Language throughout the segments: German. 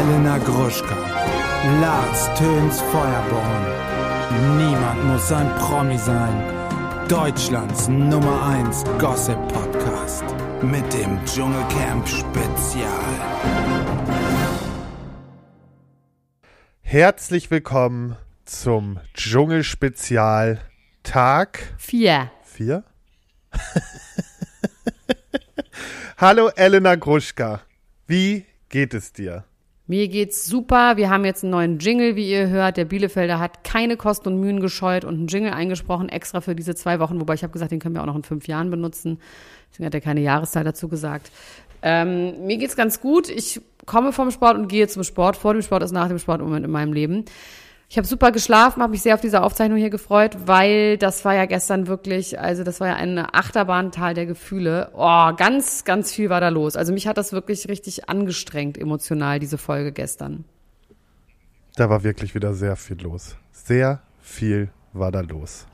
Elena Gruschka, Lars Töns Feuerborn. Niemand muss ein Promi sein. Deutschlands Nummer 1 Gossip Podcast mit dem Dschungelcamp Spezial. Herzlich willkommen zum Dschungelspezial Tag Vier. 4. Hallo Elena Gruschka, wie geht es dir? Mir geht's super. Wir haben jetzt einen neuen Jingle, wie ihr hört. Der Bielefelder hat keine Kosten und Mühen gescheut und einen Jingle eingesprochen, extra für diese zwei Wochen. Wobei ich habe gesagt, den können wir auch noch in fünf Jahren benutzen. Deswegen hat er keine Jahreszahl dazu gesagt. Ähm, mir geht's ganz gut. Ich komme vom Sport und gehe zum Sport. Vor dem Sport ist nach dem Sport im Moment in meinem Leben. Ich habe super geschlafen, habe mich sehr auf diese Aufzeichnung hier gefreut, weil das war ja gestern wirklich, also das war ja eine Achterbahntal der Gefühle. Oh, ganz, ganz viel war da los. Also mich hat das wirklich richtig angestrengt emotional, diese Folge gestern. Da war wirklich wieder sehr viel los. Sehr viel war da los.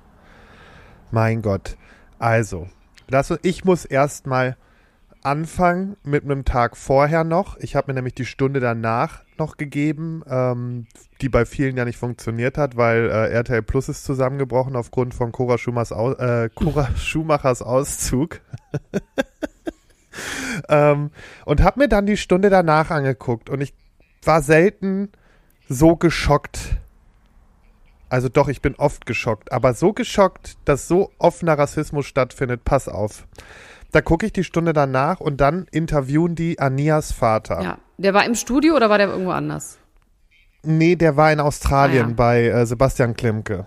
Mein Gott. Also, lass, ich muss erstmal anfangen mit einem Tag vorher noch. Ich habe mir nämlich die Stunde danach noch gegeben, ähm, die bei vielen ja nicht funktioniert hat, weil äh, RTL Plus ist zusammengebrochen aufgrund von Cora, Schumachers Au äh, Cora Schumachers Auszug. ähm, und habe mir dann die Stunde danach angeguckt und ich war selten so geschockt. Also doch, ich bin oft geschockt, aber so geschockt, dass so offener Rassismus stattfindet, pass auf. Da gucke ich die Stunde danach und dann interviewen die Anias Vater. Ja. Der war im Studio oder war der irgendwo anders? Nee, der war in Australien Ah, ja. bei äh, Sebastian Klimke.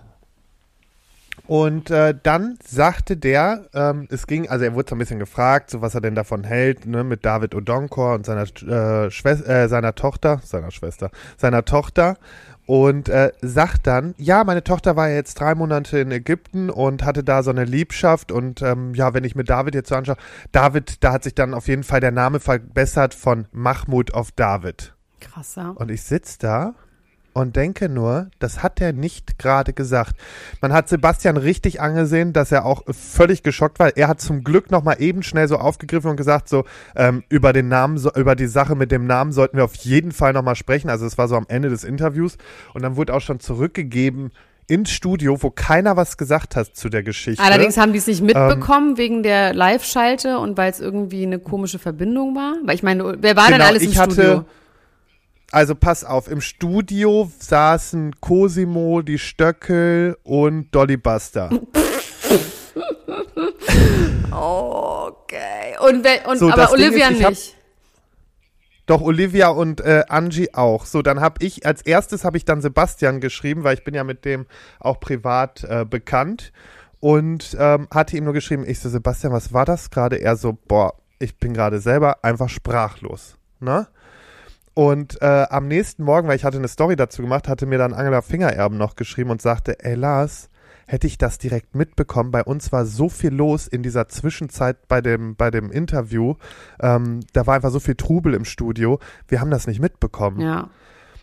Und äh, dann sagte der, ähm, es ging, also er wurde so ein bisschen gefragt, so was er denn davon hält, ne, mit David Odonkor und seiner äh, Schwester, äh, seiner Tochter, seiner Schwester, seiner Tochter. Und äh, sagt dann, ja, meine Tochter war ja jetzt drei Monate in Ägypten und hatte da so eine Liebschaft und ähm, ja, wenn ich mir David jetzt so anschaue, David, da hat sich dann auf jeden Fall der Name verbessert von Mahmoud auf David. Krasser. Und ich sitz da und denke nur, das hat er nicht gerade gesagt. Man hat Sebastian richtig angesehen, dass er auch völlig geschockt war. Er hat zum Glück noch mal eben schnell so aufgegriffen und gesagt, so ähm, über den Namen, so, über die Sache mit dem Namen sollten wir auf jeden Fall noch mal sprechen. Also es war so am Ende des Interviews und dann wurde auch schon zurückgegeben ins Studio, wo keiner was gesagt hat zu der Geschichte. Allerdings haben die es nicht Ähm, mitbekommen wegen der Live-Schalte und weil es irgendwie eine komische Verbindung war. Weil ich meine, wer war denn Genau, alles im ich hatte- Studio? Also pass auf, im Studio saßen Cosimo, die Stöckel und Dolly Buster. Okay. Und, und So, aber Olivia ist, nicht. Doch Olivia und äh, Angie auch. So, dann habe ich als erstes habe ich dann Sebastian geschrieben, weil ich bin ja mit dem auch privat äh, bekannt und ähm, hatte ihm nur geschrieben, ich so Sebastian, was war das gerade? Er so, boah, ich bin gerade selber einfach sprachlos, ne? Und äh, am nächsten Morgen, weil ich hatte eine Story dazu gemacht, hatte mir dann Angela Fingererben noch geschrieben und sagte, ey Lars, hätte ich das direkt mitbekommen. Bei uns war so viel los in dieser Zwischenzeit bei dem, bei dem Interview. Ähm, da war einfach so viel Trubel im Studio. Wir haben das nicht mitbekommen. Ja.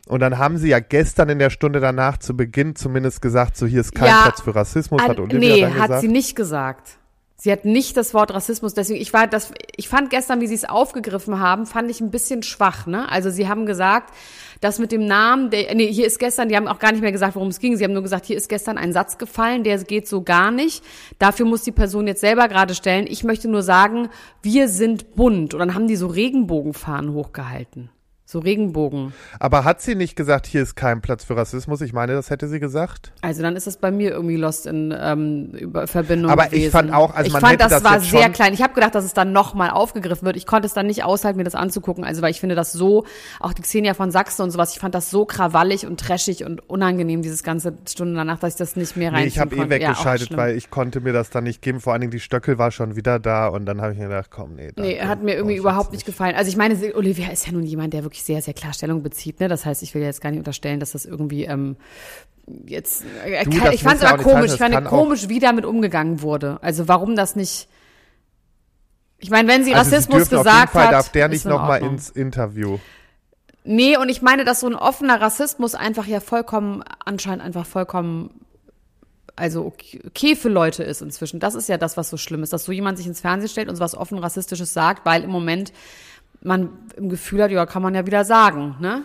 Und dann haben sie ja gestern in der Stunde danach zu Beginn zumindest gesagt, so hier ist kein Ja, Platz für Rassismus, hat An, Olivia nee, hat gesagt. sie nicht gesagt. Sie hat nicht das Wort Rassismus, deswegen, ich war das, ich fand gestern, wie sie es aufgegriffen haben, fand ich ein bisschen schwach, ne? Also sie haben gesagt, das mit dem Namen, der, nee, hier ist gestern, die haben auch gar nicht mehr gesagt, worum es ging. Sie haben nur gesagt, hier ist gestern ein Satz gefallen, der geht so gar nicht. Dafür muss die Person jetzt selber gerade stellen. Ich möchte nur sagen, wir sind bunt. Und dann haben die so Regenbogenfahnen hochgehalten. So Regenbogen. Aber hat sie nicht gesagt, hier ist kein Platz für Rassismus? Ich meine, das hätte sie gesagt. Also dann ist das bei mir irgendwie lost in ähm, über Verbindung Aber ich gewesen. fand auch, also ich man fand, das, das war sehr klein. Ich habe gedacht, dass es dann nochmal aufgegriffen wird. Ich konnte es dann nicht aushalten, mir das anzugucken. Also weil ich finde das so, auch die Xenia von Sachsen und sowas, ich fand das so krawallig und trashig und unangenehm, dieses ganze Stunde danach, dass ich das nicht mehr rein Nee, ich habe eh weggeschaltet, weil ich konnte mir das dann nicht geben. Vor allen Dingen die Stöckel war schon wieder da und dann habe ich mir gedacht, komm, nee. Nee, hat mir irgendwie ich überhaupt nicht gefallen. Also ich meine, Olivia ist ja nun jemand, der wirklich sehr, sehr klar Stellung bezieht. Ne? Das heißt, ich will jetzt gar nicht unterstellen, dass das irgendwie ähm, jetzt. Äh, Du, kann- ich fand es aber komisch. ich fand komisch, wie damit umgegangen wurde. Also warum das nicht. Ich meine, wenn sie Also Rassismus sie gesagt auf jeden Fall hat, darf der nicht nochmal ins Interview. Nee, und ich meine, dass so ein offener Rassismus einfach ja vollkommen, anscheinend einfach vollkommen, also okay, okay für Leute ist inzwischen. Das ist ja das, was so schlimm ist, dass so jemand sich ins Fernsehen stellt und so was offen Rassistisches sagt, weil im Moment man im Gefühl hat, ja, kann man ja wieder sagen, ne?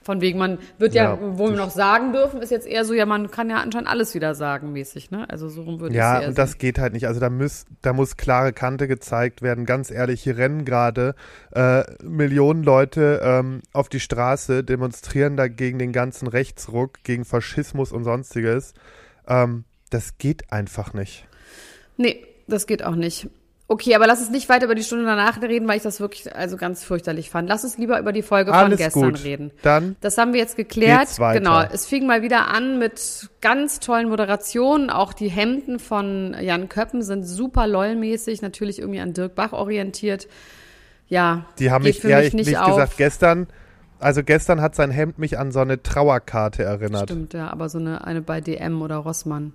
Von wegen, man wird ja, Ja, wo wir noch sagen dürfen, ist jetzt eher so, ja, man kann ja anscheinend alles wieder sagen, mäßig, ne? Also so rum würde ich Ja, es eher und das geht halt nicht. Also da muss, da muss klare Kante gezeigt werden. Ganz ehrlich, hier rennen gerade äh, Millionen Leute ähm, auf die Straße, demonstrieren da gegen den ganzen Rechtsruck, gegen Faschismus und sonstiges. Ähm, das geht einfach nicht. Nee, das geht auch nicht. Okay, aber lass uns nicht weiter über die Stunde danach reden, weil ich das wirklich also ganz fürchterlich fand. Lass uns lieber über die Folge von Alles gestern gut. reden. Dann Das haben wir jetzt geklärt. Genau. Es fing mal wieder an mit ganz tollen Moderationen. Auch die Hemden von Jan Köppen sind super lollmäßig, natürlich irgendwie an Dirk Bach orientiert. Ja, Die haben mich ehrlich nicht nicht gesagt. Gestern, also gestern hat sein Hemd mich an so eine Trauerkarte erinnert. Stimmt, ja, aber so eine, eine bei DM oder Rossmann.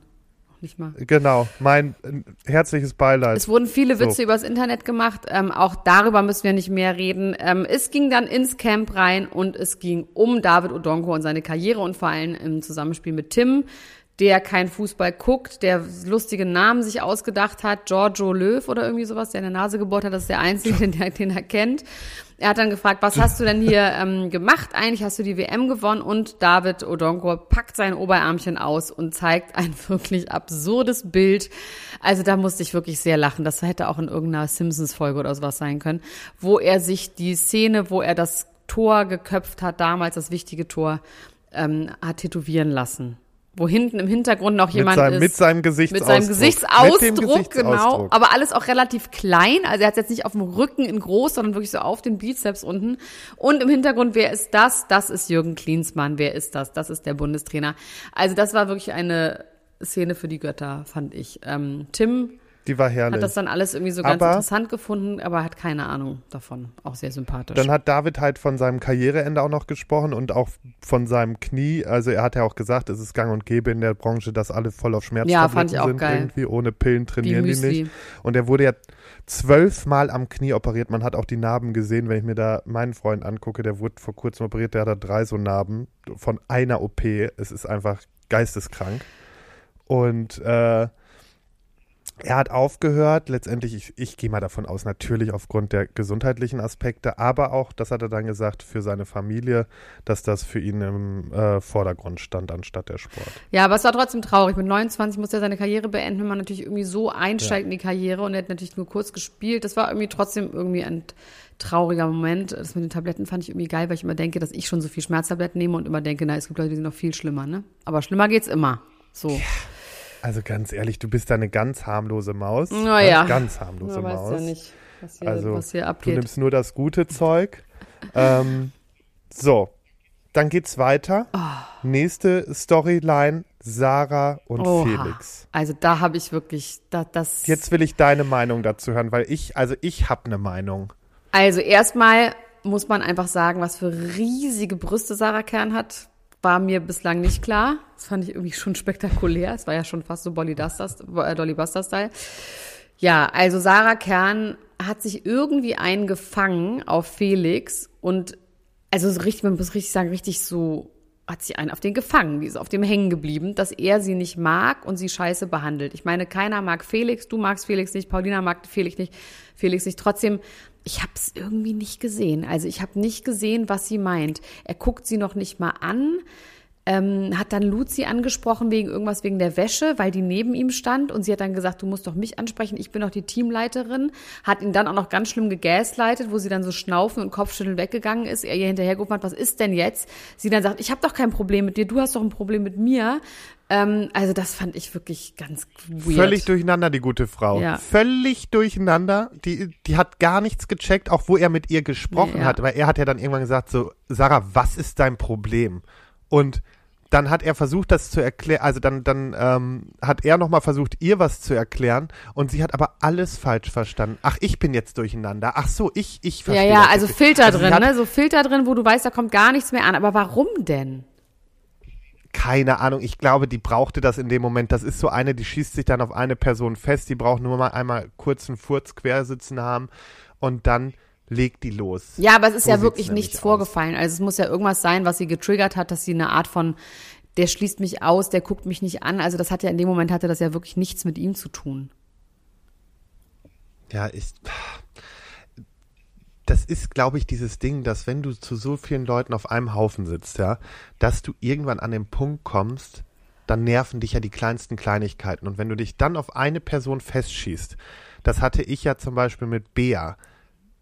Nicht mal. Genau, mein äh, herzliches Beileid. Es wurden viele Witze So. übers Internet gemacht. Ähm, auch darüber müssen wir nicht mehr reden. Ähm, es ging dann ins Camp rein und es ging um David Odonko und seine Karriere und vor allem im Zusammenspiel mit Tim, der kein Fußball guckt, der lustige Namen sich ausgedacht hat, Giorgio Löw oder irgendwie sowas, der in der Nase gebohrt hat. Das ist der Einzige, den, der- den er kennt. Er hat dann gefragt, was hast du denn hier ähm, gemacht? Eigentlich hast du die WM gewonnen und David Odonko packt sein Oberarmchen aus und zeigt ein wirklich absurdes Bild. Also da musste ich wirklich sehr lachen. Das hätte auch in irgendeiner Simpsons-Folge oder sowas sein können, wo er sich die Szene, wo er das Tor geköpft hat, damals das wichtige Tor, ähm, hat tätowieren lassen. Wo hinten im Hintergrund noch mit, jemand seinem, ist. mit seinem Gesichtsausdruck. Mit seinem Gesichtsausdruck, Mit dem genau. Gesichtsausdruck. Aber alles auch relativ klein. Also er hat jetzt nicht auf dem Rücken in groß, sondern wirklich so auf den Bizeps unten. Und im Hintergrund, wer ist das? Das ist Jürgen Klinsmann. Wer ist das? Das ist der Bundestrainer. Also das war wirklich eine Szene für die Götter, fand ich. Ähm, Tim Die war herrlich. hat das dann alles irgendwie so ganz Aber- interessant gefunden, aber hat keine Ahnung davon. Auch sehr sympathisch. Dann hat David halt von seinem Karriereende auch noch gesprochen und auch von seinem Knie. Also er hat ja auch gesagt, es ist gang und gäbe in der Branche, dass alle voll auf Schmerztabletten Ja, fand ich auch sind geil. irgendwie. Ohne Pillen trainieren die nicht. Und er wurde ja zwölfmal am Knie operiert. Man hat auch die Narben gesehen, wenn ich mir da meinen Freund angucke. Der wurde vor kurzem operiert, der hat da drei so Narben von einer OP. Es ist einfach geisteskrank. Und äh, er hat aufgehört, letztendlich, ich, ich gehe mal davon aus, natürlich aufgrund der gesundheitlichen Aspekte, aber auch, das hat er dann gesagt, für seine Familie, dass das für ihn im äh, Vordergrund stand, anstatt der Sport. Ja, aber es war trotzdem traurig. Mit 29 musste er seine Karriere beenden, wenn man natürlich irgendwie so einsteigt in die Karriere und er hat natürlich nur kurz gespielt. Das war irgendwie trotzdem irgendwie ein trauriger Moment. Das mit den Tabletten fand ich irgendwie geil, weil ich immer denke, dass ich schon so viel Schmerztabletten nehme und immer denke, na, es gibt Leute, die sind noch viel schlimmer, ne? Aber schlimmer geht's immer. So. Also ganz ehrlich, du bist da eine ganz harmlose Maus. Na ne? ja. Ganz harmlose Man weiß Maus. ja nicht, was hier, Also, was hier Du abgeht. nimmst nur das gute Zeug. ähm, so, dann geht's weiter. Nächste Storyline, Sarah und Oha. Felix. Also da habe ich wirklich, da, das. Jetzt will ich deine Meinung dazu hören, weil ich, also ich habe eine Meinung. Also erstmal muss man einfach sagen, was für riesige Brüste Sarah Kern hat, war mir bislang nicht klar. Das fand ich irgendwie schon spektakulär. Es war ja schon fast so Dolly Buster, äh, Dolly Buster Style. Ja, also Sarah Kern hat sich irgendwie eingefangen auf Felix und also so richtig, man muss richtig sagen, richtig so hat sie einen auf den gefangen, die ist auf dem hängen geblieben, dass er sie nicht mag und sie scheiße behandelt. Ich meine, keiner mag Felix, du magst Felix nicht, Paulina mag Felix nicht, Felix nicht. Trotzdem, ich habe es irgendwie nicht gesehen. Also ich habe nicht gesehen, was sie meint. Er guckt sie noch nicht mal an ähm, hat dann Luzi angesprochen wegen irgendwas wegen der Wäsche, weil die neben ihm stand und sie hat dann gesagt, du musst doch mich ansprechen, ich bin doch die Teamleiterin, hat ihn dann auch noch ganz schlimm gegaslightet, wo sie dann so schnaufen und Kopfschütteln weggegangen ist, er ihr hinterhergerufen hat, was ist denn jetzt? Sie dann sagt, ich habe doch kein Problem mit dir, du hast doch ein Problem mit mir. Ähm, also das fand ich wirklich ganz weird. Völlig durcheinander, die gute Frau. Ja. Völlig durcheinander. Die, die hat gar nichts gecheckt, auch wo er mit ihr gesprochen Nee, ja. hat. Weil er hat ja dann irgendwann gesagt, so, Sarah, was ist dein Problem? Und dann hat er versucht, das zu erklären, also dann, dann ähm, hat er nochmal versucht, ihr was zu erklären und sie hat aber alles falsch verstanden. Ach, ich bin jetzt durcheinander. Ach so, ich, ich Ja, verstehe. ja, das also. Filter Also drin, ne? So Filter drin, wo du weißt, da kommt gar nichts mehr an. Aber warum denn? Keine Ahnung, ich glaube, die brauchte das in dem Moment. Das ist so eine, die schießt sich dann auf eine Person fest, die braucht nur mal einmal kurz einen Furz quersitzen haben und dann legt die los. Ja, aber es ist So ja wirklich nichts aus. vorgefallen. Also es muss ja irgendwas sein, was sie getriggert hat, dass sie eine Art von, der schließt mich aus, der guckt mich nicht an. Also das hat ja in dem Moment hatte das ja wirklich nichts mit ihm zu tun. Ja, ich. das ist, glaube ich, dieses Ding, dass wenn du zu so vielen Leuten auf einem Haufen sitzt, ja, dass du irgendwann an den Punkt kommst, dann nerven dich ja die kleinsten Kleinigkeiten. Und wenn du dich dann auf eine Person festschießt, das hatte ich ja zum Beispiel mit Bea,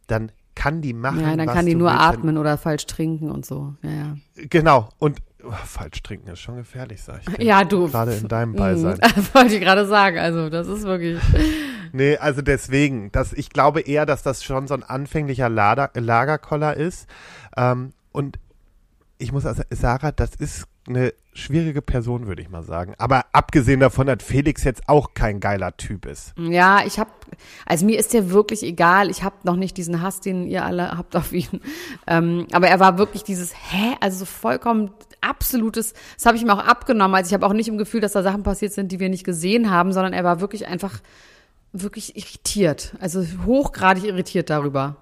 dann kann die machen. Ja, dann kann die nur willst. atmen oder falsch trinken und so. Ja, ja. Genau. Und oh, falsch trinken ist schon gefährlich, sag ich dir. Ja, du. Gerade in deinem Beisein. Mhm. Wollte ich gerade sagen. Also, das ist wirklich. Nee, also deswegen, dass ich glaube eher, dass das schon so ein anfänglicher Lader, Lagerkoller ist. Ähm, und ich muss also, Sarah, das ist eine schwierige Person, würde ich mal sagen. Aber abgesehen davon, dass Felix jetzt auch kein geiler Typ ist. Ja, ich habe, also mir ist der wirklich egal. Ich habe noch nicht diesen Hass, den ihr alle habt auf ihn. Ähm, aber er war wirklich dieses, hä, also so vollkommen absolutes, das habe ich ihm auch abgenommen. Also ich habe auch nicht im Gefühl, dass da Sachen passiert sind, die wir nicht gesehen haben, sondern er war wirklich einfach, wirklich irritiert. Also hochgradig irritiert darüber.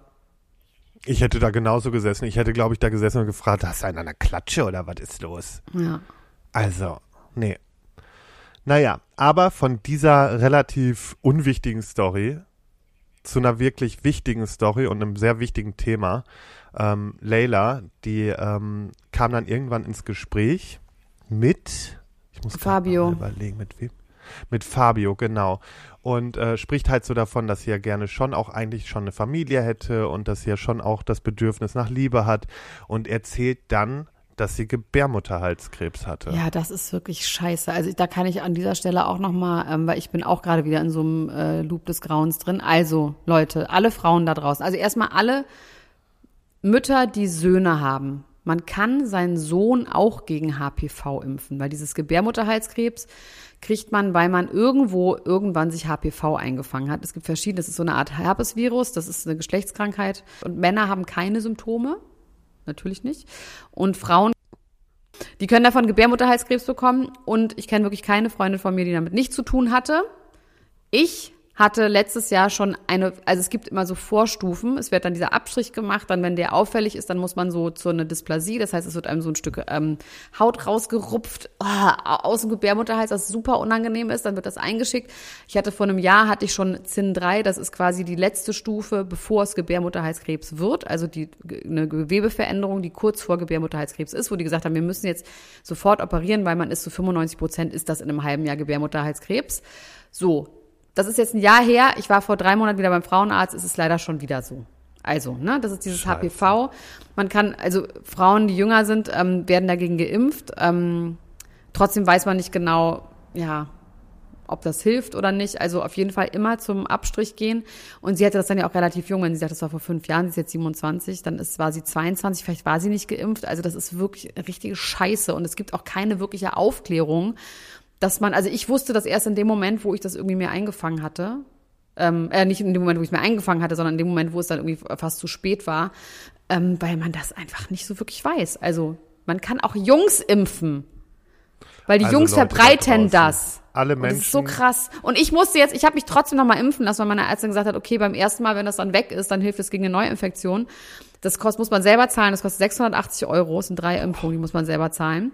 Ich hätte da genauso gesessen. Ich hätte, glaube ich, da gesessen und gefragt, hast du einen an der Klatsche oder was ist los? Ja. Also, nee. Naja, aber von dieser relativ unwichtigen Story zu einer wirklich wichtigen Story und einem sehr wichtigen Thema. Ähm, Leila, die ähm, kam dann irgendwann ins Gespräch mit, ich muss Fabio. überlegen, mit wem? Mit Fabio, genau. Und äh, spricht halt so davon, dass sie ja gerne schon auch eigentlich schon eine Familie hätte und dass sie ja schon auch das Bedürfnis nach Liebe hat und erzählt dann, dass sie Gebärmutterhalskrebs hatte. Ja, das ist wirklich scheiße. Also da kann ich an dieser Stelle auch nochmal, ähm, weil ich bin auch gerade wieder in so einem äh, Loop des Grauens drin. Also, Leute, alle Frauen da draußen. Also erstmal alle Mütter, die Söhne haben. Man kann seinen Sohn auch gegen HPV impfen, weil dieses Gebärmutterhalskrebs kriegt man, weil man irgendwo irgendwann sich HPV eingefangen hat. Es gibt verschiedene, das ist so eine Art Herpesvirus, das ist eine Geschlechtskrankheit. Und Männer haben keine Symptome, natürlich nicht. Und Frauen, die können davon Gebärmutterhalskrebs bekommen. Und ich kenne wirklich keine Freundin von mir, die damit nichts zu tun hatte. Ich hatte letztes Jahr schon eine, also es gibt immer so Vorstufen. Es wird dann dieser Abstrich gemacht, dann wenn der auffällig ist, dann muss man so zu einer Dysplasie, das heißt, es wird einem so ein Stück ähm, Haut rausgerupft oh, aus dem Gebärmutterhals, das super unangenehm ist, dann wird das eingeschickt. Ich hatte vor einem Jahr hatte ich schon ZIN 3, das ist quasi die letzte Stufe, bevor es Gebärmutterhalskrebs wird, also die eine Gewebeveränderung, die kurz vor Gebärmutterhalskrebs ist, wo die gesagt haben, wir müssen jetzt sofort operieren, weil man ist zu 95 Prozent ist das in einem halben Jahr Gebärmutterhalskrebs. So, das ist jetzt ein Jahr her. Ich war vor drei Monaten wieder beim Frauenarzt. Es ist leider schon wieder so. Also, ne, das ist dieses Scheiße. HPV. Man kann, also Frauen, die jünger sind, ähm, werden dagegen geimpft. Ähm, trotzdem weiß man nicht genau, ja, ob das hilft oder nicht. Also auf jeden Fall immer zum Abstrich gehen. Und sie hatte das dann ja auch relativ jung. Wenn sie sagt, das war vor fünf Jahren, sie ist jetzt 27, dann ist, war sie 22, vielleicht war sie nicht geimpft. Also das ist wirklich richtige Scheiße. Und es gibt auch keine wirkliche Aufklärung dass man, also ich wusste das erst in dem Moment, wo ich das irgendwie mir eingefangen hatte. Ähm, äh, nicht in dem Moment, wo ich es mir eingefangen hatte, sondern in dem Moment, wo es dann irgendwie fast zu spät war, ähm, weil man das einfach nicht so wirklich weiß. Also man kann auch Jungs impfen, weil die Also Jungs Leute da verbreiten draußen, das. alle Und das ist so Menschen- krass. Und ich musste jetzt, ich habe mich trotzdem noch mal impfen lassen, weil meine Ärztin gesagt hat, okay, beim ersten Mal, wenn das dann weg ist, dann hilft es gegen eine Neuinfektion. Das kostet, muss man selber zahlen, das kostet 680 Euro, das sind drei Impfungen, die muss man selber zahlen.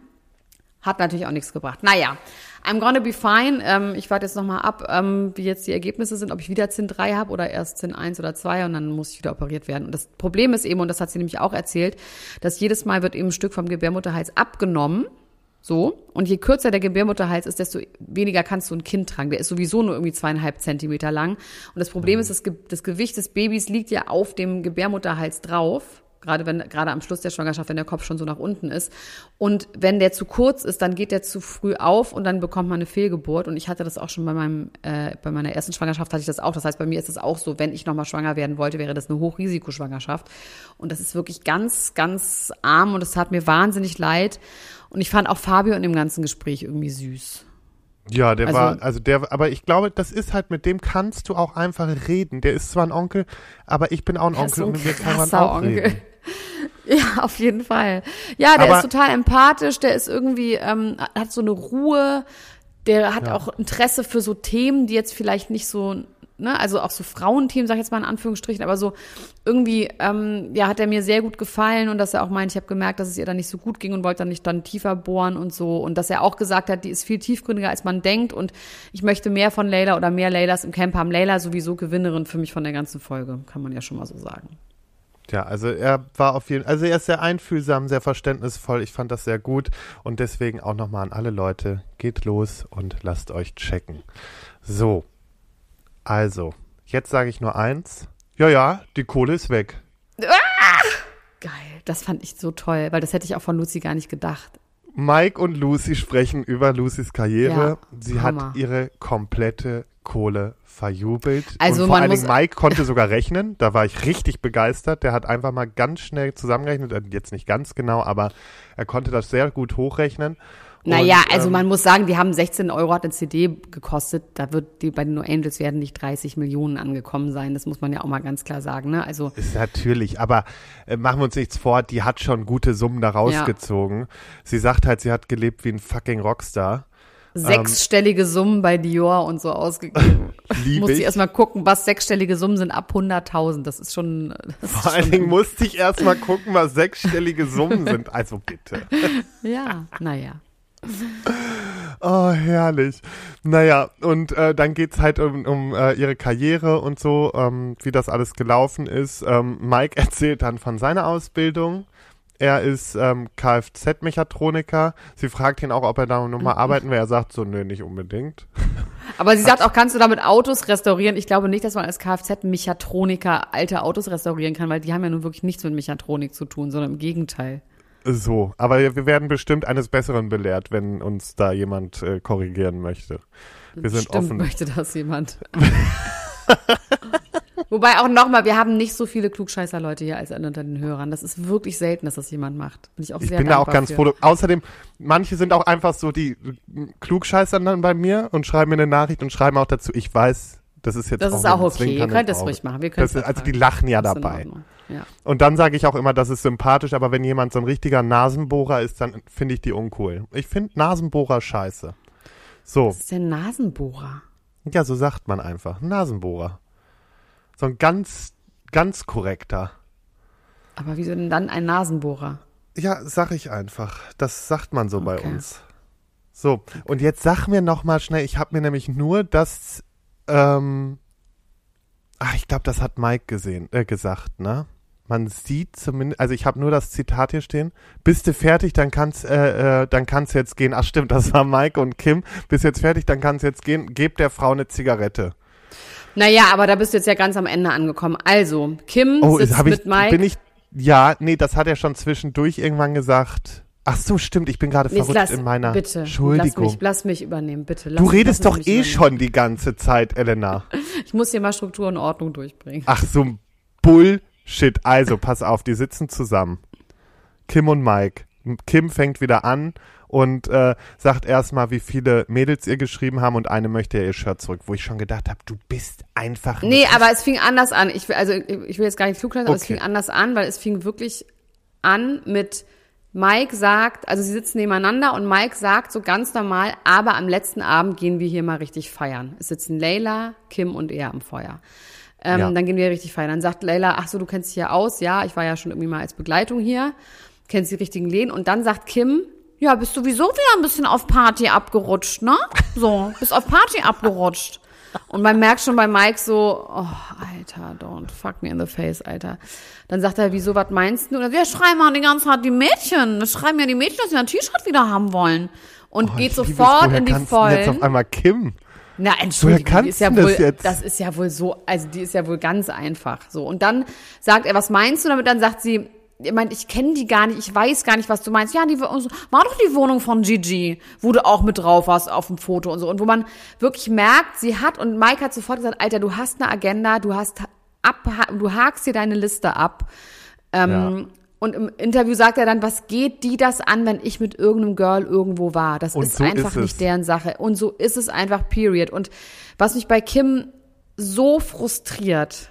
Hat natürlich auch nichts gebracht. Naja, I'm gonna be fine. Ähm, ich warte jetzt nochmal ab, ähm, wie jetzt die Ergebnisse sind, ob ich wieder ZIN 3 habe oder erst ZIN 1 oder 2 und dann muss ich wieder operiert werden. Und das Problem ist eben, und das hat sie nämlich auch erzählt, dass jedes Mal wird eben ein Stück vom Gebärmutterhals abgenommen. So. Und je kürzer der Gebärmutterhals ist, desto weniger kannst du ein Kind tragen. Der ist sowieso nur irgendwie zweieinhalb Zentimeter lang. Und das Problem ist, das, Ge das Gewicht des Babys liegt ja auf dem Gebärmutterhals drauf. Gerade wenn, gerade am Schluss der Schwangerschaft, wenn der Kopf schon so nach unten ist. Und wenn der zu kurz ist, dann geht der zu früh auf und dann bekommt man eine Fehlgeburt. Und ich hatte das auch schon bei meinem, äh, bei meiner ersten Schwangerschaft hatte ich das auch. Das heißt, bei mir ist es auch so, wenn ich nochmal schwanger werden wollte, wäre das eine Hochrisikoschwangerschaft. Und das ist wirklich ganz, ganz arm und es tat mir wahnsinnig leid. Und ich fand auch Fabio in dem ganzen Gespräch irgendwie süß. Ja, der Also- war, also der, aber ich glaube, das ist halt, mit dem kannst du auch einfach reden. Der ist zwar ein Onkel, aber ich bin auch ein Onkel ein und mit mir kann man auch Onkel. reden. Ja, auf jeden Fall. Ja, der Aber- ist total empathisch, der ist irgendwie, ähm, hat so eine Ruhe, der hat Ja. auch Interesse für so Themen, die jetzt vielleicht nicht so, ne, also auch so Frauenthemen, sag ich jetzt mal in Anführungsstrichen, aber so irgendwie, ähm, ja, hat er mir sehr gut gefallen und dass er auch meint, ich habe gemerkt, dass es ihr dann nicht so gut ging und wollte dann nicht dann tiefer bohren und so und dass er auch gesagt hat, die ist viel tiefgründiger, als man denkt und ich möchte mehr von Layla oder mehr Laylas im Camp haben. Layla sowieso Gewinnerin für mich von der ganzen Folge, kann man ja schon mal so sagen. Ja, also er war auf jeden also er ist sehr einfühlsam, sehr verständnisvoll. Ich fand das sehr gut und deswegen auch nochmal an alle Leute, geht los und lasst euch checken. So, also, jetzt sage ich nur eins. Ja, ja, die Kohle ist weg. Geil, das fand ich so toll, weil das hätte ich auch von Lucy gar nicht gedacht. Mike und Lucy sprechen über Lucys Karriere. Ja, Sie Hammer. hat ihre komplette Kohle verjubelt. Also und vor allen Dingen Mike konnte sogar rechnen. Da war ich richtig begeistert. Der hat einfach mal ganz schnell zusammengerechnet. Äh, Jetzt nicht ganz genau, aber er konnte das sehr gut hochrechnen. Naja, Und, also ähm, man muss sagen, die haben 16 Euro hat eine CD gekostet. Da wird die bei den No Angels werden nicht 30 Millionen angekommen sein. Das muss man ja auch mal ganz klar sagen. Ne? Also Ist natürlich, aber äh, machen wir uns nichts vor, die hat schon gute Summen da rausgezogen. Sie sagt halt, sie hat gelebt wie ein fucking Rockstar. sechsstellige Summen bei Dior und so ausgegeben. Lieb muss ich erstmal gucken, was sechsstellige Summen sind ab 100.000. Das ist schon. Das ist Vor allen schon Dingen musste ich erst mal gucken, was sechsstellige Summen sind. Also bitte. ja, naja. Oh, herrlich. Naja, und äh, dann geht's halt um, um äh, ihre Karriere und so, ähm, wie das alles gelaufen ist. Ähm, Mike erzählt dann von seiner Ausbildung. Er ist ähm, Kfz-Mechatroniker. Sie fragt ihn auch, ob er da nochmal arbeiten will. Er sagt so, nö, nicht unbedingt. Aber sie sagt auch, kannst du damit Autos restaurieren? Ich glaube nicht, dass man als Kfz-Mechatroniker alte Autos restaurieren kann, weil die haben ja nun wirklich nichts mit Mechatronik zu tun, sondern im Gegenteil. So, aber wir werden bestimmt eines Besseren belehrt, wenn uns da jemand äh, korrigieren möchte. Wir sind Stimmt, offen. möchte das jemand. Wobei auch nochmal, wir haben nicht so viele Klugscheißer-Leute hier als unter den Hörern. Das ist wirklich selten, dass das jemand macht. Bin ich auch Ich sehr bin da auch ganz froh. Außerdem, manche sind auch einfach so, die klugscheißern dann bei mir und schreiben mir eine Nachricht und schreiben auch dazu, ich weiß, das ist jetzt Das auch ist auch okay. Ihr könnt Auge. ruhig machen. Wir können Das ist, also die lachen ja Das dabei. Ja. Und dann sage ich auch immer, das ist sympathisch, aber wenn jemand so ein richtiger Nasenbohrer ist, dann finde ich die uncool. Ich finde Nasenbohrer scheiße. So, Was ist denn Nasenbohrer? ja, so sagt man einfach. Nasenbohrer. So ein ganz, ganz korrekter. Aber wieso denn dann ein Nasenbohrer? Ja, sag ich einfach. Das sagt man so bei Okay. uns. So, und jetzt sag mir noch mal schnell, ich habe mir nämlich nur das, ähm, ach, ich glaube, das hat Mike gesehen, äh, gesagt, ne? Man sieht zumindest, also ich habe nur das Zitat hier stehen. Bist du fertig, dann kannst, äh, äh, dann kannst jetzt gehen. Ach stimmt, das war Mike und Kim. Bist jetzt fertig, dann kannst jetzt gehen. Gebt der Frau eine Zigarette. Naja, aber da bist du jetzt ja ganz am Ende angekommen. Also, Kim Oh, sitzt ich, mit Mike. bin ich, ja, nee, das hat er schon zwischendurch irgendwann gesagt. Ach so, stimmt, ich bin gerade Nee, verrutscht lass, in meiner bitte, Entschuldigung. Lass mich, lass mich übernehmen, bitte. Lass, Du redest doch eh übernehmen. schon die ganze Zeit, Elena. Ich muss hier mal Struktur und Ordnung durchbringen. Ach so ein Bullshit. Also, pass auf, die sitzen zusammen. Kim und Mike. Kim fängt wieder an und äh, sagt erstmal, wie viele Mädels ihr geschrieben haben und eine möchte ihr Shirt zurück, wo ich schon gedacht habe, du bist einfach Nee, nicht- aber es fing anders an. Ich will, also ich will jetzt gar nicht klugscheißen, aber es Okay. fing anders an, weil es fing wirklich an mit Mike sagt, also sie sitzen nebeneinander und Mike sagt so ganz normal, aber am letzten Abend gehen wir hier mal richtig feiern. Es sitzen Leila, Kim und er am Feuer. Ähm, Ja. Dann gehen wir richtig feiern. Dann sagt Leila, ach so, du kennst dich hier aus. Ja, ich war ja schon irgendwie mal als Begleitung hier. Kennst die richtigen Läden. Und dann sagt Kim, ja, bist du sowieso wieder ein bisschen auf Party abgerutscht, ne? So, bist auf Party abgerutscht. Und man merkt schon bei Mike so, oh, Alter, don't fuck me in the face, Alter. Dann sagt er, wieso, was meinst du? Und er, wir schreiben mal die ganze Zeit die Mädchen. Wir schreiben ja die Mädchen, dass sie ein T-Shirt wieder haben wollen. Und Oh, geht sofort in die denn Jetzt Vollen. auf einmal Kim. Na, Entschuldigung, kannst die ist ja du das wohl, jetzt? das ist ja wohl so, also die ist ja wohl ganz einfach. So. Und dann sagt er, was meinst du damit? Dann sagt sie, ich meine, ich kenne die gar nicht, ich weiß gar nicht, was du meinst. Ja, die war war doch die Wohnung von Gigi, wo du auch mit drauf warst auf dem Foto und so. Und wo man wirklich merkt, sie hat, und Mike hat sofort gesagt, Alter, du hast eine Agenda, du hast ab, du hakst dir deine Liste ab. Ähm, Ja. Und im Interview sagt er dann, was geht die das an, wenn ich mit irgendeinem Girl irgendwo war? Das Und ist so einfach ist nicht deren Sache. Und so ist es einfach, period. Und was mich bei Kim so frustriert,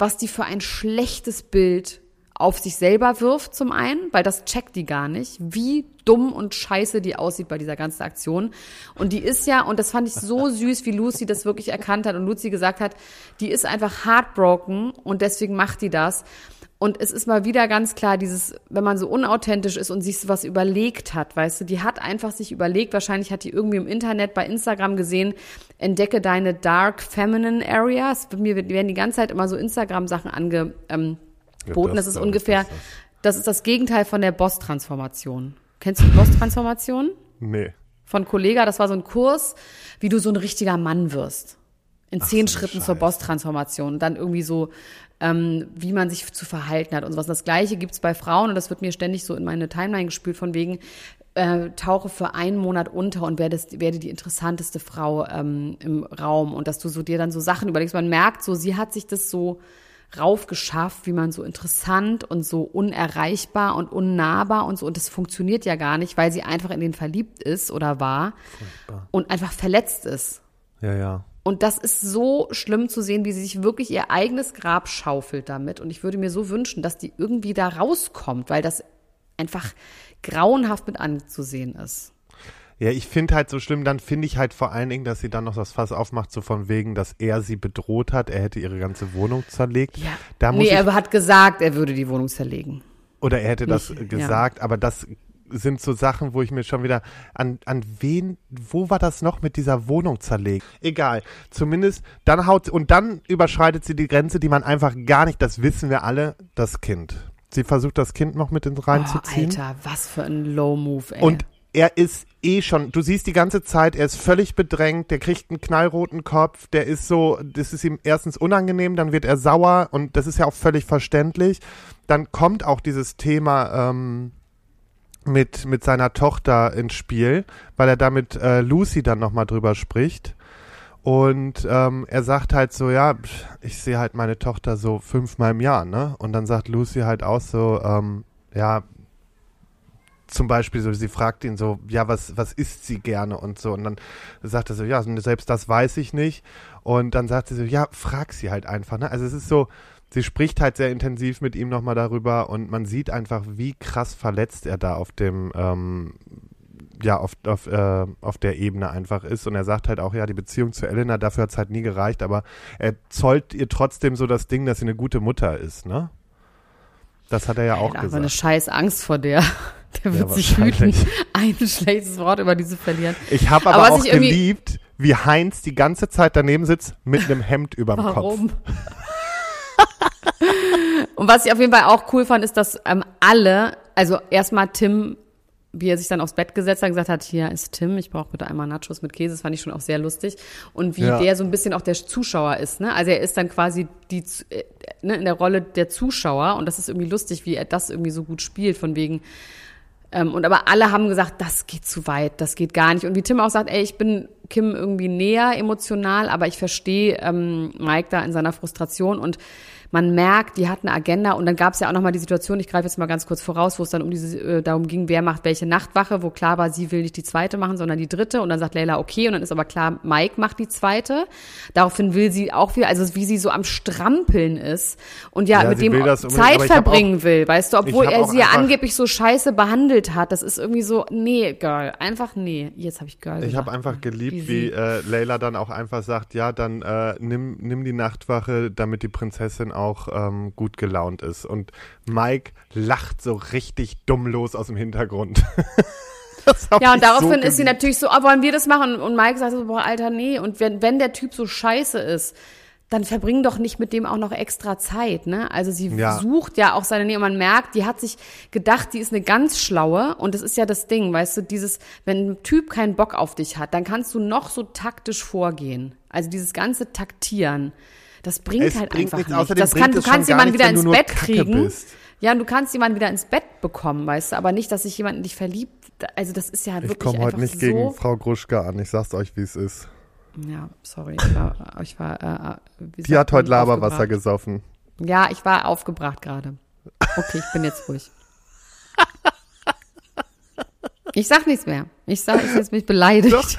was die für ein schlechtes Bild auf sich selber wirft zum einen, weil das checkt die gar nicht, wie dumm und scheiße die aussieht bei dieser ganzen Aktion. Und die ist ja, und das fand ich so süß, wie Lucy das wirklich erkannt hat und Lucy gesagt hat, die ist einfach heartbroken und deswegen macht die das. Und es ist mal wieder ganz klar, dieses, wenn man so unauthentisch ist und sich was überlegt hat, weißt du, die hat einfach sich überlegt, wahrscheinlich hat die irgendwie im Internet bei Instagram gesehen, entdecke deine Dark Feminine Areas. Mir werden die ganze Zeit immer so Instagram-Sachen ange, ähm, Boten, das, das ist ungefähr, das ist das ist das Gegenteil von der Boss-Transformation. Kennst du die Boss-Transformation? Nee. Von Kollega, das war so ein Kurs, wie du so ein richtiger Mann wirst. In zehn so Schritten zur Scheiß. Boss-Transformation. Dann irgendwie so, ähm, wie man sich zu verhalten hat und sowas. Das Gleiche gibt's bei Frauen und das wird mir ständig so in meine Timeline gespült von wegen, äh, tauche für einen Monat unter und werde, werde die interessanteste Frau ähm, im Raum und dass du so dir dann so Sachen überlegst. Man merkt so, sie hat sich das so raufgeschafft, wie man so interessant und so unerreichbar und unnahbar und so und das funktioniert ja gar nicht, weil sie einfach in den verliebt ist oder war und einfach verletzt ist. Ja, ja. Und das ist so schlimm zu sehen, wie sie sich wirklich ihr eigenes Grab schaufelt damit. Und ich würde mir so wünschen, dass die irgendwie da rauskommt, weil das einfach grauenhaft mit anzusehen ist. Ja, ich finde halt so schlimm, dann finde ich halt vor allen Dingen, dass sie dann noch das Fass aufmacht, so von wegen, dass er sie bedroht hat, er hätte ihre ganze Wohnung zerlegt. Da muss nee, er hat gesagt, er würde die Wohnung zerlegen. oder er hätte das nicht, gesagt, aber das sind so Sachen, wo ich mir schon wieder an, an wen, wo war das noch mit dieser Wohnung zerlegt? Egal. Zumindest dann haut und dann überschreitet sie die Grenze, die man einfach gar nicht, das wissen wir alle, das Kind. Sie versucht das Kind noch mit ins Oh, reinzuziehen. Alter, was für ein Low-Move, ey. Und er ist eh schon, du siehst die ganze Zeit, er ist völlig bedrängt, der kriegt einen knallroten Kopf, der ist so, das ist ihm erstens unangenehm, dann wird er sauer und das ist ja auch völlig verständlich. Dann kommt auch dieses Thema ähm, mit, mit seiner Tochter ins Spiel, weil er da mit äh, Lucy dann nochmal drüber spricht. Und ähm, er sagt halt so, ja, ich sehe halt meine Tochter so fünfmal im Jahr, ne? Und dann sagt Lucy halt auch so, ähm, ja, zum Beispiel so, sie fragt ihn so, ja, was, was isst sie gerne und so. Und dann sagt er so, ja, selbst das weiß ich nicht. Und dann sagt sie so, ja, frag sie halt einfach. Ne? Also es ist so, sie spricht halt sehr intensiv mit ihm nochmal darüber und man sieht einfach, wie krass verletzt er da auf dem, ähm, ja, auf, auf, äh, auf der Ebene einfach ist. Und er sagt halt auch, ja, die Beziehung zu Elena, dafür hat es halt nie gereicht, aber er zollt ihr trotzdem so das Ding, dass sie eine gute Mutter ist, ne? Das hat er ja auch Alter, aber eine gesagt. scheiß Angst vor der. Der wird Ja, sich hüten, ein schlechtes Wort über diese verlieren. Ich habe Aber aber, auch geliebt, wie Heinz die ganze Zeit daneben sitzt mit einem Hemd überm Kopf. Warum? Und was ich auf jeden Fall auch cool fand, ist, dass ähm, alle, also erstmal Tim, wie er sich dann aufs Bett gesetzt hat, gesagt hat, hier ist Tim, ich brauche bitte einmal Nachos mit Käse, das fand ich schon auch sehr lustig. Und wie Ja. der so ein bisschen auch der Zuschauer ist, ne? Also er ist dann quasi die, äh, ne, in der Rolle der Zuschauer und das ist irgendwie lustig, wie er das irgendwie so gut spielt, von wegen, ähm, und aber alle haben gesagt, das geht zu weit, das geht gar nicht. Und wie Tim auch sagt, ey, ich bin Kim irgendwie näher emotional, aber ich verstehe ähm, Mike da in seiner Frustration und man merkt, die hat eine Agenda und dann gab es ja auch nochmal die Situation, ich greife jetzt mal ganz kurz voraus, wo es dann um diese, äh, darum ging, wer macht welche Nachtwache, wo klar war, sie will nicht die zweite machen, sondern die dritte und dann sagt Leila, okay, und dann ist aber klar, Mike macht die zweite. Daraufhin will sie auch wieder, also wie sie so am Strampeln ist und ja, Ja, mit dem Zeit verbringen will, weißt du, obwohl er auch sie ja angeblich so scheiße behandelt hat. Das ist irgendwie so, nee, Girl, einfach nee. Jetzt habe ich Girl Ich habe einfach Wie geliebt, sie- wie äh, Leila dann auch einfach sagt, ja, dann äh, nimm, nimm die Nachtwache, damit die Prinzessin auch ähm, gut gelaunt ist. Und Mike lacht so richtig dummlos aus dem Hintergrund. Ja, und daraufhin so ist sie natürlich so, ah, wollen wir das machen? Und Mike sagt so, boah, Alter, nee. Und wenn, wenn der Typ so scheiße ist, dann verbring doch nicht mit dem auch noch extra Zeit, ne? Also sie Ja. sucht ja auch seine Nähe und man merkt, die hat sich gedacht, die ist eine ganz schlaue und das ist ja das Ding, weißt du, dieses, wenn ein Typ keinen Bock auf dich hat, dann kannst du noch so taktisch vorgehen. Also dieses ganze Taktieren, das bringt Es halt bringt einfach nichts, nicht. außerdem Das kann, du kannst jemanden nichts, wieder ins Bett kriegen. bist. Ja, und du kannst jemanden wieder ins Bett bekommen, weißt du, aber nicht, dass sich jemand in dich verliebt. Also das ist ja Ich wirklich komme heute nicht so. gegen Frau Gruschka an, ich sag's euch, wie es ist. Ja, sorry, ich war, ich war äh, wie Die hat heute Laberwasser gesoffen. Ja, ich war aufgebracht gerade. Okay, ich bin jetzt ruhig. Ich sag nichts mehr. Ich sag, ich jetzt mich beleidigt. Doch.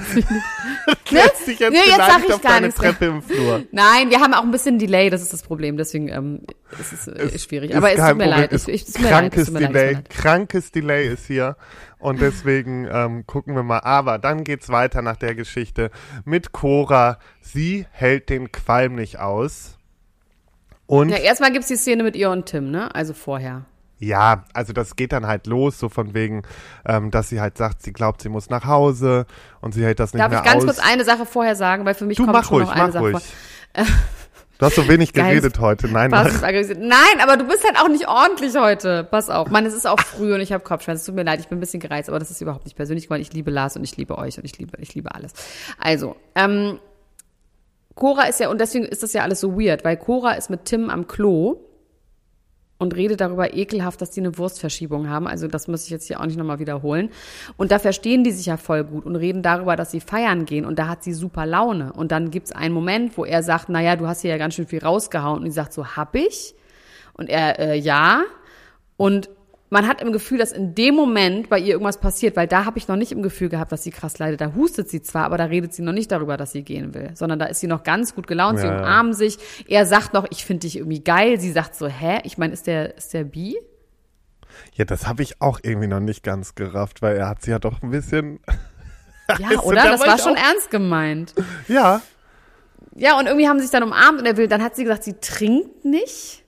Ne? Setz dich jetzt Nee, jetzt sag ich auf gar nichts. Treppe im Flur. Nein, wir haben auch ein bisschen Delay, das ist das Problem. Deswegen ähm, ist es äh, Ist- schwierig. Ist Aber es tut mir leid. ist Ich, ich, es tut mir leid. Es krankes leid. es Delay, leid. krankes Delay ist hier. Und deswegen ähm, gucken wir mal. Aber dann geht's weiter nach der Geschichte mit Cora. Sie hält den Qualm nicht aus. Und Ja, erstmal gibt's die Szene mit ihr und Tim, ne? Also vorher. Ja, also das geht dann halt los, so von wegen, ähm, dass sie halt sagt, sie glaubt, sie muss nach Hause und sie hält das nicht Darf mehr ich ganz aus. kurz eine Sache vorher sagen, weil für mich du kommt mach schon ruhig, noch eine mach Sache ruhig. vor. Du hast so wenig geredet heute. Nein, aggressiv. Nein, aber du bist halt auch nicht ordentlich heute. Pass auf. Mann, es ist auch früh und ich habe Kopfschmerzen. Es tut mir leid, ich bin ein bisschen gereizt, aber das ist überhaupt nicht persönlich geworden. Ich liebe Lars und ich liebe euch und ich liebe, ich liebe alles. Also, ähm, Cora ist ja, und deswegen ist das ja alles so weird, weil Cora ist mit Tim am Klo und redet darüber ekelhaft, dass die eine Wurstverschiebung haben. Also das muss ich jetzt hier auch nicht nochmal wiederholen. Und da verstehen die sich ja voll gut und reden darüber, dass sie feiern gehen. Und da hat sie super Laune. Und dann gibt's einen Moment, wo er sagt, naja, du hast hier ja ganz schön viel rausgehauen. Und sie sagt so, hab ich? Und er, äh, ja. Und man hat im Gefühl, dass in dem Moment bei ihr irgendwas passiert, weil da habe ich noch nicht im Gefühl gehabt, dass sie krass leidet. Da hustet sie zwar, aber da redet sie noch nicht darüber, dass sie gehen will, sondern da ist sie noch ganz gut gelaunt, sie Ja, ja. umarmen sich. Er sagt noch, ich finde dich irgendwie geil. Sie sagt so, hä? Ich meine, ist der, ist der bi? Ja, das habe ich auch irgendwie noch nicht ganz gerafft, weil er hat sie ja doch ein bisschen. Ja, oder? da Das war war schon auch- ernst gemeint. Ja. Ja, und irgendwie haben sie sich dann umarmt und er will, dann hat sie gesagt, sie trinkt nicht.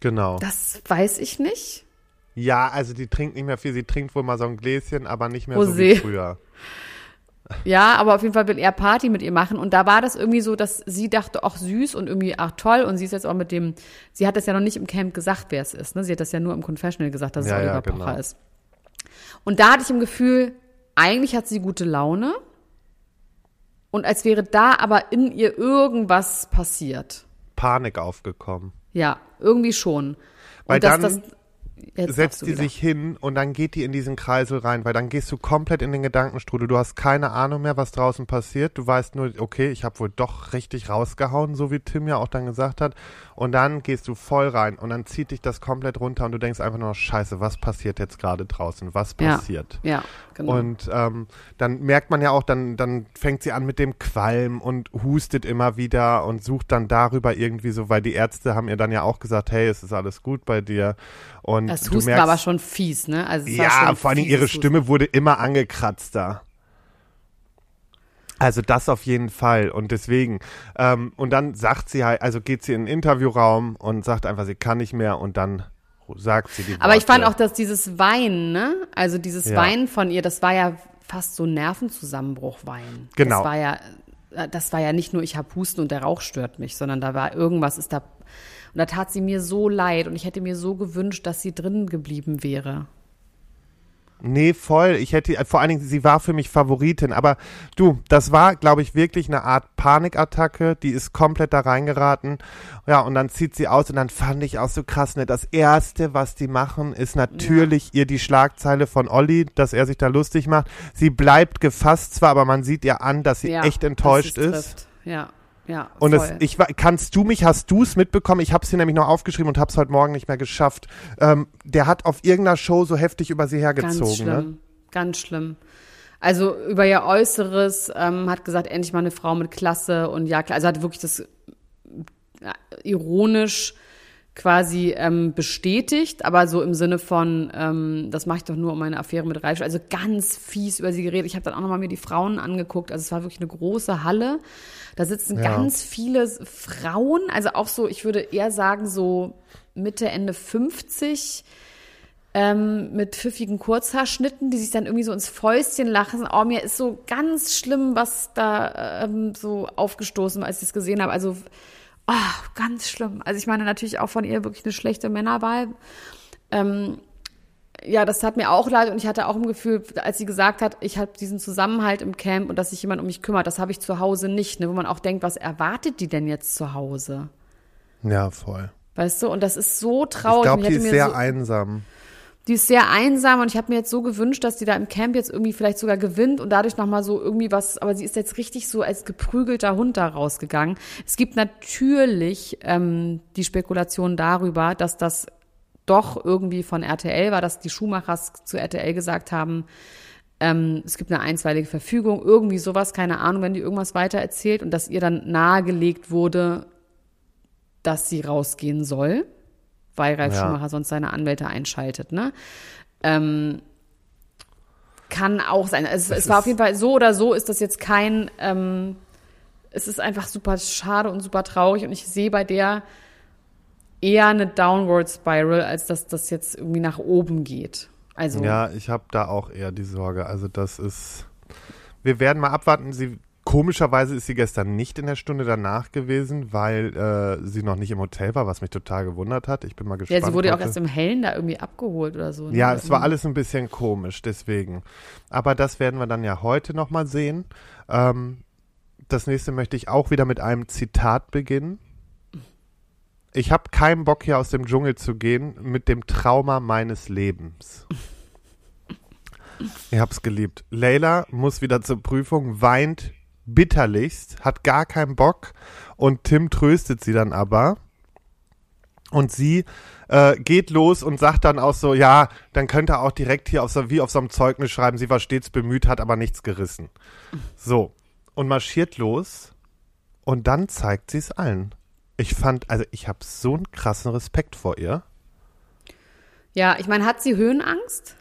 Genau. Das weiß ich nicht. Ja, also die trinkt nicht mehr viel. Sie trinkt wohl mal so ein Gläschen, aber nicht mehr so Rosé. wie früher. Ja, aber auf jeden Fall will er Party mit ihr machen. Und da war das irgendwie so, dass sie dachte, ach süß und irgendwie, ach toll. Und sie ist jetzt auch mit dem, sie hat das ja noch nicht im Camp gesagt, wer es ist. Ne? Sie hat das ja nur im Confessional gesagt, dass Ja, es ja, Oliver genau. Pocher ist. Und da hatte ich im Gefühl, eigentlich hat sie gute Laune. Und als wäre da aber in ihr irgendwas passiert. Panik aufgekommen. Ja, irgendwie schon. Und Weil dass dann das, jetzt setzt die wieder. sich hin und dann geht die in diesen Kreisel rein, weil dann gehst du komplett in den Gedankenstrudel. Du hast keine Ahnung mehr, was draußen passiert. Du weißt nur, okay, ich habe wohl doch richtig rausgehauen, so wie Tim ja auch dann gesagt hat. Und dann gehst du voll rein und dann zieht dich das komplett runter und du denkst einfach nur, scheiße, was passiert jetzt gerade draußen? Was Ja. passiert? Ja, genau. Und ähm, dann merkt man ja auch, dann, dann fängt sie an mit dem Qualm und hustet immer wieder und sucht dann darüber irgendwie so, weil die Ärzte haben ihr dann ja auch gesagt, hey, es ist alles gut bei dir. Und das Husten merkst, war aber schon fies, ne? Also ja, vor allen Dingen fieses ihre Husten. Stimme wurde immer angekratzter. Also das auf jeden Fall. Und deswegen, ähm, und dann sagt sie halt, also geht sie in den Interviewraum und sagt einfach, sie kann nicht mehr und dann sagt sie die Aber ich fand Worte. auch, dass dieses Weinen, ne? Also dieses Ja. Weinen von ihr, das war ja fast so Nervenzusammenbruch Weinen. Genau. Das war ja, äh, das war ja nicht nur, ich hab Husten und der Rauch stört mich, sondern da war irgendwas ist da. Und da tat sie mir so leid und ich hätte mir so gewünscht, dass sie drin geblieben wäre. Nee, voll. Ich hätte, vor allen Dingen, sie war für mich Favoritin. Aber du, das war, glaube ich, wirklich eine Art Panikattacke. Die ist komplett da reingeraten. Ja, und dann zieht sie aus und dann fand ich auch so krass, ne? Das Erste, was die machen, ist natürlich ihr die Schlagzeile von Olli, dass er sich da lustig macht. Sie bleibt gefasst zwar, aber man sieht ihr an, dass sie ja, echt enttäuscht ist. trifft. Ja, ja. Und das, ich, kannst du mich, hast du es mitbekommen? Ich habe es hier nämlich noch aufgeschrieben und habe es heute Morgen nicht mehr geschafft. Ähm, der hat auf irgendeiner Show so heftig über sie hergezogen. Ganz schlimm, Ne? ganz schlimm. Also über ihr Äußeres ähm, hat gesagt, endlich mal eine Frau mit Klasse und ja, also hat wirklich das ja, ironisch quasi ähm, bestätigt, aber so im Sinne von, ähm, das mache ich doch nur um meine Affäre mit Reisch. Also ganz fies über sie geredet. Ich habe dann auch nochmal mir die Frauen angeguckt. Also es war wirklich eine große Halle. Da sitzen Ja. ganz viele Frauen, also auch so, ich würde eher sagen, so Mitte, Ende 50 ähm, mit pfiffigen Kurzhaarschnitten, die sich dann irgendwie so ins Fäustchen lachen. Oh, mir ist so ganz schlimm, was da ähm, so aufgestoßen, als ich es gesehen habe. Also, oh, ganz schlimm. Also ich meine natürlich auch von ihr wirklich eine schlechte Männerwahl. Ähm, ja, das tat mir auch leid und ich hatte auch im Gefühl, als sie gesagt hat, ich habe diesen Zusammenhalt im Camp und dass sich jemand um mich kümmert, das habe ich zu Hause nicht, ne? wo man auch denkt, was erwartet die denn jetzt zu Hause? Ja, voll. Weißt du? Und das ist so Ich traurig. glaube, ich die hätte ist sehr so, einsam. Die ist sehr einsam und ich habe mir jetzt so gewünscht, dass die da im Camp jetzt irgendwie vielleicht sogar gewinnt und dadurch nochmal so irgendwie was, aber sie ist jetzt richtig so als geprügelter Hund da rausgegangen. Es gibt natürlich ähm, die Spekulation darüber, dass das doch irgendwie von RTL war, dass die Schumachers zu RTL gesagt haben, ähm, es gibt eine einstweilige Verfügung, irgendwie sowas, keine Ahnung, wenn die irgendwas weiter erzählt und dass ihr dann nahegelegt wurde, dass sie rausgehen soll, weil Ralf Ja. Schumacher sonst seine Anwälte einschaltet, ne? Ähm, kann auch sein. Es, es war auf jeden Fall so oder so ist das jetzt kein, ähm, es ist einfach super schade und super traurig und ich sehe bei der eher eine Downward Spiral, als dass das jetzt irgendwie nach oben geht. Also Ja, ich habe da auch eher die Sorge. Also das ist, wir werden mal abwarten. Sie Komischerweise ist sie gestern nicht in der Stunde danach gewesen, weil äh, sie noch nicht im Hotel war, was mich total gewundert hat. Ich bin mal gespannt. Ja, sie wurde ja auch erst im Hellen da irgendwie abgeholt oder so. ne? Ja, es war alles ein bisschen komisch, deswegen. Aber das werden wir dann ja heute nochmal sehen. Ähm, das nächste möchte ich auch wieder mit einem Zitat beginnen. Ich habe keinen Bock hier aus dem Dschungel zu gehen mit dem Trauma meines Lebens. Ich hab's geliebt. Leila muss wieder zur Prüfung, weint bitterlichst, hat gar keinen Bock und Tim tröstet sie dann aber. Und sie äh, geht los und sagt dann auch so, ja, dann könnte er auch direkt hier auf so, wie auf so einem Zeugnis schreiben, sie war stets bemüht, hat aber nichts gerissen. So. Und marschiert los und dann zeigt sie es allen. Ich fand, also ich habe so einen krassen Respekt vor ihr. Ja, ich meine, hat sie Höhenangst?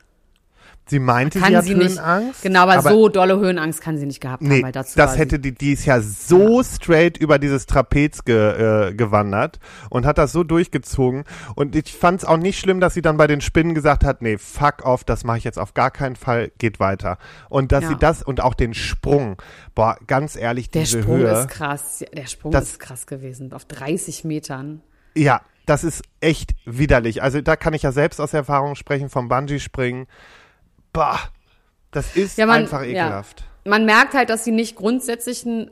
Sie meinte, Kann sie hat sie nicht. Höhenangst. Genau, aber, so dolle Höhenangst kann sie nicht gehabt haben, Nee, weil dazu das hätte die, die ist ja so straight über dieses Trapez ge, äh, gewandert und hat das so durchgezogen. Und ich fand es auch nicht schlimm, dass sie dann bei den Spinnen gesagt hat, nee, fuck off, das mache ich jetzt auf gar keinen Fall, geht weiter. Und dass Ja. sie das und auch den Sprung, boah, ganz ehrlich, Der diese Sprung Höhe. ist krass. Ja, Der Sprung Das- ist krass gewesen. Auf 30 Metern. Ja, das ist echt widerlich. Also da kann ich ja selbst aus Erfahrung sprechen vom Bungee-Springen. Bah, das ist Ja, man- einfach ja. ekelhaft. Man merkt halt, dass sie nicht grundsätzlich ein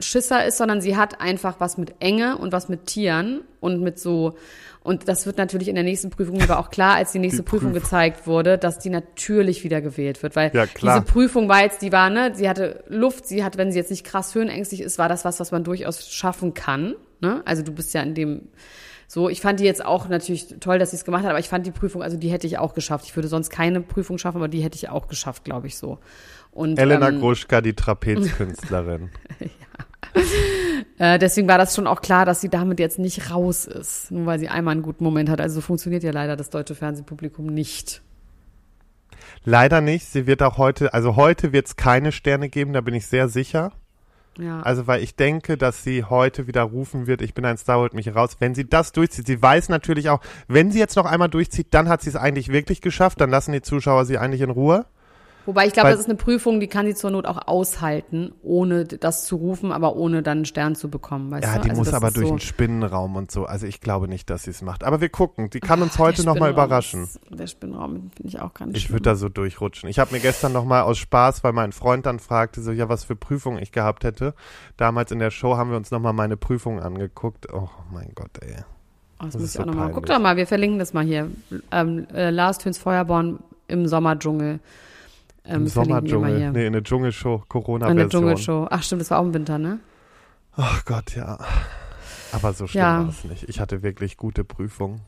Schisser ist, sondern sie hat einfach was mit Enge und was mit Tieren und mit so. Und das wird natürlich in der nächsten Prüfung aber auch klar, als die nächste Die Prüfung Prüfung. gezeigt wurde, dass die natürlich wieder gewählt wird, weil Ja, klar. diese Prüfung war jetzt, die war, ne, sie hatte Luft, sie hat, wenn sie jetzt nicht krass höhenängstlich ist, war das was, was man durchaus schaffen kann, ne? Also du bist ja in dem, so, ich fand die jetzt auch natürlich toll, dass sie es gemacht hat, aber ich fand die Prüfung, also die hätte ich auch geschafft. Ich würde sonst keine Prüfung schaffen, aber die hätte ich auch geschafft, glaube ich so. Und, Elena ähm, Gruschka, die Trapezkünstlerin. Äh, deswegen war das schon auch klar, dass sie damit jetzt nicht raus ist, nur weil sie einmal einen guten Moment hat. Also so funktioniert ja leider das deutsche Fernsehpublikum nicht. Leider nicht. Sie wird auch heute, also heute wird es keine Sterne geben, da bin ich sehr sicher. Ja. Also, weil ich denke, dass sie heute wieder rufen wird, ich bin ein Star, holt mich raus. Wenn sie das durchzieht, sie weiß natürlich auch, wenn sie jetzt noch einmal durchzieht, dann hat sie es eigentlich wirklich geschafft, dann lassen die Zuschauer sie eigentlich in Ruhe. Wobei ich glaube, das ist eine Prüfung, die kann sie zur Not auch aushalten, ohne das zu rufen, aber ohne dann einen Stern zu bekommen. Weißt Ja, du? die also muss aber durch so, den Spinnenraum und so. Also ich glaube nicht, dass sie es macht. Aber wir gucken. Die kann uns heute nochmal überraschen. Ist, der Spinnenraum finde ich auch ganz Ich schlimm. würde da so durchrutschen. Ich habe mir gestern nochmal aus Spaß, weil mein Freund dann fragte, so, ja, was für Prüfungen ich gehabt hätte. Damals in der Show haben wir uns nochmal meine Prüfung angeguckt. Oh mein Gott, ey. Oh, das Das muss ich auch so nochmal. peinlich. Guck doch mal, wir verlinken das mal hier. Ähm, äh, Lars Töns Feuerborn im Sommerdschungel. Ähm, Im Sommerdschungel. Nee, in der Dschungelshow, Eine Corona-Version. Dschungelshow. Ach stimmt, das war auch im Winter, ne? Ach Gott, ja. Aber so schlimm Ja. war es nicht. Ich hatte wirklich gute Prüfungen.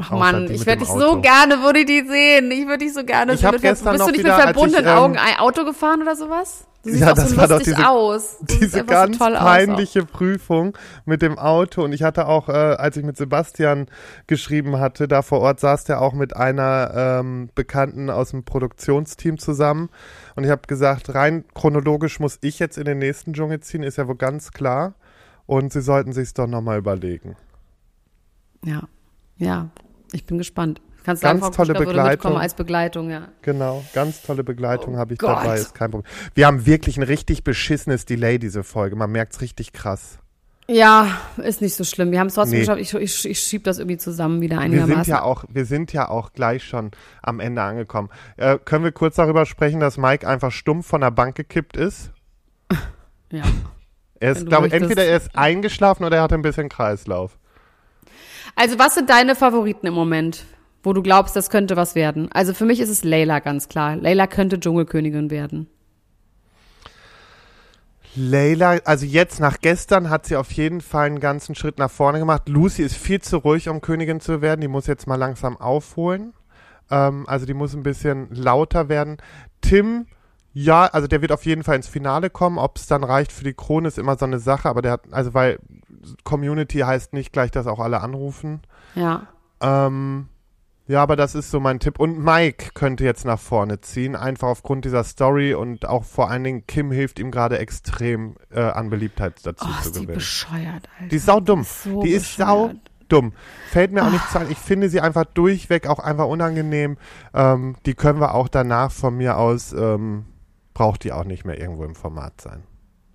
Ach Mann, ich würde dich so gerne, würde die sehen. Ich würde dich so gerne Ich Mit ver- gestern Bist noch du nicht wieder, mit verbundenen ich, ähm, Augen ein Auto gefahren oder sowas? Du siehst Ja, auch so das war doch diese- aus. Du Diese ganz so toll aus. peinliche Prüfung mit dem Auto. Und ich hatte auch, äh, als ich mit Sebastian geschrieben hatte, da vor Ort saß der auch mit einer ähm, Bekannten aus dem Produktionsteam zusammen. Und ich habe gesagt, rein chronologisch muss ich jetzt in den nächsten Dschungel ziehen, ist ja wohl ganz klar. Und sie sollten sich doch nochmal überlegen. Ja, ja, ich bin gespannt. Kannst Ganz Frau tolle Begleitung. als Begleitung, ja. Genau, ganz tolle Begleitung Oh habe ich Gott. dabei, ist kein Problem. Wir haben wirklich ein richtig beschissenes Delay, diese Folge. Man merkt es richtig krass. Ja, ist nicht so schlimm. Wir haben es trotzdem Nee. geschafft. Ich, ich, ich schieb das irgendwie zusammen wieder Wir einigermaßen. sind ja auch, wir sind ja auch gleich schon am Ende angekommen. Äh, können wir kurz darüber sprechen, dass Mike einfach stumpf von der Bank gekippt ist? ja. Er ist, glaube entweder er ist eingeschlafen oder er hat ein bisschen Kreislauf. Also, was sind deine Favoriten im Moment, wo du glaubst, das könnte was werden? Also, für mich ist es Layla ganz klar. Layla könnte Dschungelkönigin werden. Leila, also jetzt nach gestern hat sie auf jeden Fall einen ganzen Schritt nach vorne gemacht. Lucy ist viel zu ruhig, um Königin zu werden. Die muss jetzt mal langsam aufholen. Ähm, also die muss ein bisschen lauter werden. Tim, ja, also der wird auf jeden Fall ins Finale kommen. Ob es dann reicht für die Krone, ist immer so eine Sache. Aber der hat, also weil Community heißt nicht gleich, dass auch alle anrufen. Ja. Ähm, ja, aber das ist so mein Tipp. Und Mike könnte jetzt nach vorne ziehen, einfach aufgrund dieser Story und auch vor allen Dingen Kim hilft ihm gerade extrem äh, an Beliebtheit dazu Oh, zu ist die gewinnen. bescheuert, Alter. Die ist saudumm. So die ist sau bescheuert. dumm. Fällt mir auch nicht zu ein. Ich finde sie einfach durchweg auch einfach unangenehm. Ähm, die können wir auch danach von mir aus, ähm, braucht die auch nicht mehr irgendwo im Format sein.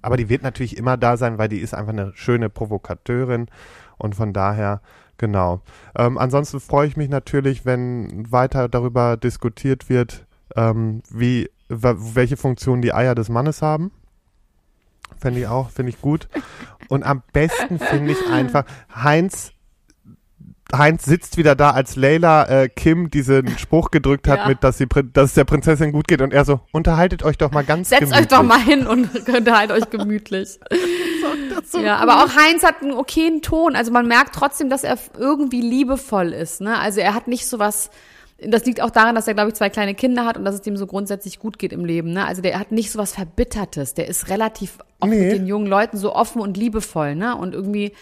Aber die wird natürlich immer da sein, weil die ist einfach eine schöne Provokateurin und von daher, genau. Ähm, ansonsten freue ich mich natürlich, wenn weiter darüber diskutiert wird, ähm, wie, welche Funktion die Eier des Mannes haben. Fände ich auch, finde ich gut. Und am besten finde ich einfach, Heinz Heinz sitzt wieder da, als Leila äh, Kim diesen Spruch gedrückt hat, ja. mit, dass, sie, dass es der Prinzessin gut geht und er so, unterhaltet euch doch mal ganz Setzt gemütlich. euch doch mal hin und unterhaltet euch gemütlich. so ja, aber auch Heinz hat einen okayen Ton. Also man merkt trotzdem, dass er irgendwie liebevoll ist. Ne? Also er hat nicht so was, das liegt auch daran, dass er, glaube ich, zwei kleine Kinder hat und dass es dem so grundsätzlich gut geht im Leben. Ne? Also der hat nicht so was Verbittertes. Der ist relativ auch nee. mit den jungen Leuten so offen und liebevoll. Ne? Und irgendwie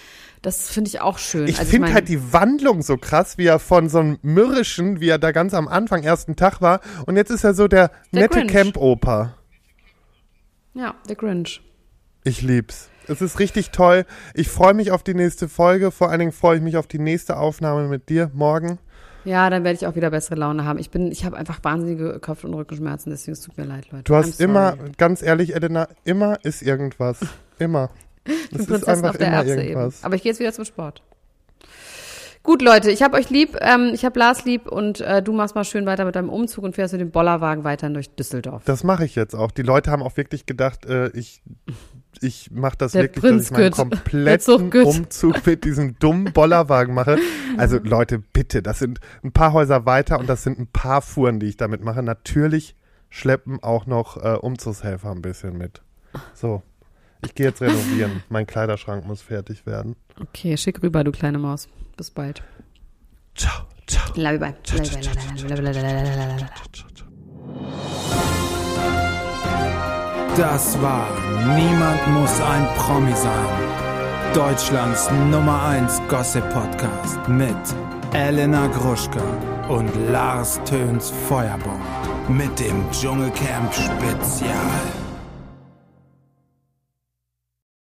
das finde ich auch schön. Ich also finde ich mein, halt die Wandlung so krass, wie er von so einem mürrischen, wie er da ganz am Anfang ersten Tag war, und jetzt ist er so der, der nette Camp-Opa. Ja, der Grinch. Ich lieb's. Es ist richtig toll. Ich freue mich auf die nächste Folge. Vor allen Dingen freue ich mich auf die nächste Aufnahme mit dir morgen. Ja, dann werde ich auch wieder bessere Laune haben. Ich bin, ich habe einfach wahnsinnige Kopf- und Rückenschmerzen, deswegen es tut mir leid, Leute. Du hast immer, ganz ehrlich, Elena, immer ist irgendwas. Immer. Das ist einfach immer Erbse irgendwas. Eben. Aber ich gehe jetzt wieder zum Sport. Gut, Leute, ich habe euch lieb, ähm, ich habe Lars lieb und äh, du machst mal schön weiter mit deinem Umzug und fährst mit dem Bollerwagen weiter durch Düsseldorf. Das mache ich jetzt auch. Die Leute haben auch wirklich gedacht, äh, ich, ich mache das Der wirklich, Prinz dass ich meinen kompletten Umzug mit diesem dummen Bollerwagen mache. Also Leute, bitte, das sind ein paar Häuser weiter und das sind ein paar Fuhren, die ich damit mache. Natürlich schleppen auch noch äh, Umzugshelfer ein bisschen mit. So. Ich gehe jetzt renovieren. mein Kleiderschrank muss fertig werden. Okay, schick rüber, du kleine Maus. Bis bald. Ciao, ciao. Love bye. Das war Niemand muss ein Promi sein. Deutschlands Nummer 1 Gossip Podcast mit Elena Gruschka und Lars Töns Feuerbomb mit dem Dschungelcamp Spezial.